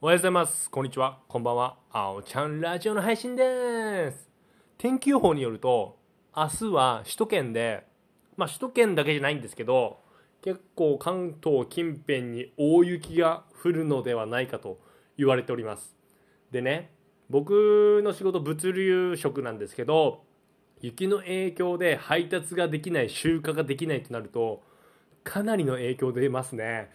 おはようございます。こんにちは。こんばんは。あおちゃんラジオの配信です。天気予報によると、明日は首都圏で、まあ首都圏だけじゃないんですけど、結構関東近辺に大雪が降るのではないかと言われております。でね、僕の仕事物流職なんですけど、雪の影響で配達ができない、集荷ができないとなると、かなりの影響出ますね。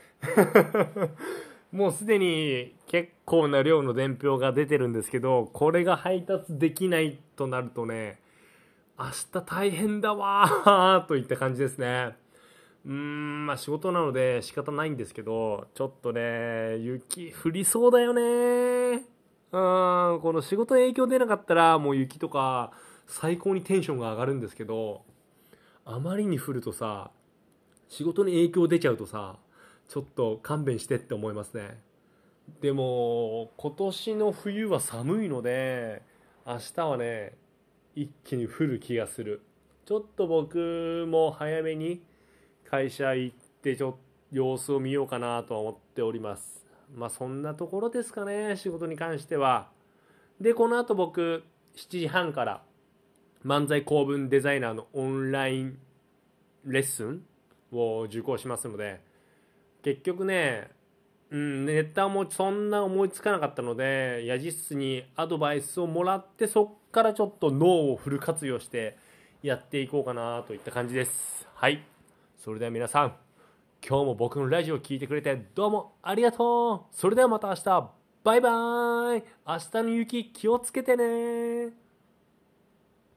もうすでに結構な量の伝票が出てるんですけど、これが配達できないとなるとね、明日大変だわーといった感じですね。うーん、まあ仕事なので仕方ないんですけど、ちょっとね、雪降りそうだよねうん、この仕事影響出なかったらもう雪とか最高にテンションが上がるんですけど、あまりに降るとさ、仕事に影響出ちゃうとさ、ちょっと勘弁してって思いますね。でも今年の冬は寒いので明日はね一気に降る気がする。ちょっと僕も早めに会社行ってちょっと様子を見ようかなとは思っております。まあそんなところですかね仕事に関しては。でこの後僕7時半から漫才公文デザイナーのオンラインレッスンを受講しますので結局ね、うん、ネタもそんな思いつかなかったので、ヤジ室にアドバイスをもらって、そっからちょっと脳をフル活用してやっていこうかなといった感じです。はい。それでは皆さん、今日も僕のラジオを聞いてくれてどうもありがとうそれではまた明日バイバーイ明日の雪気をつけてね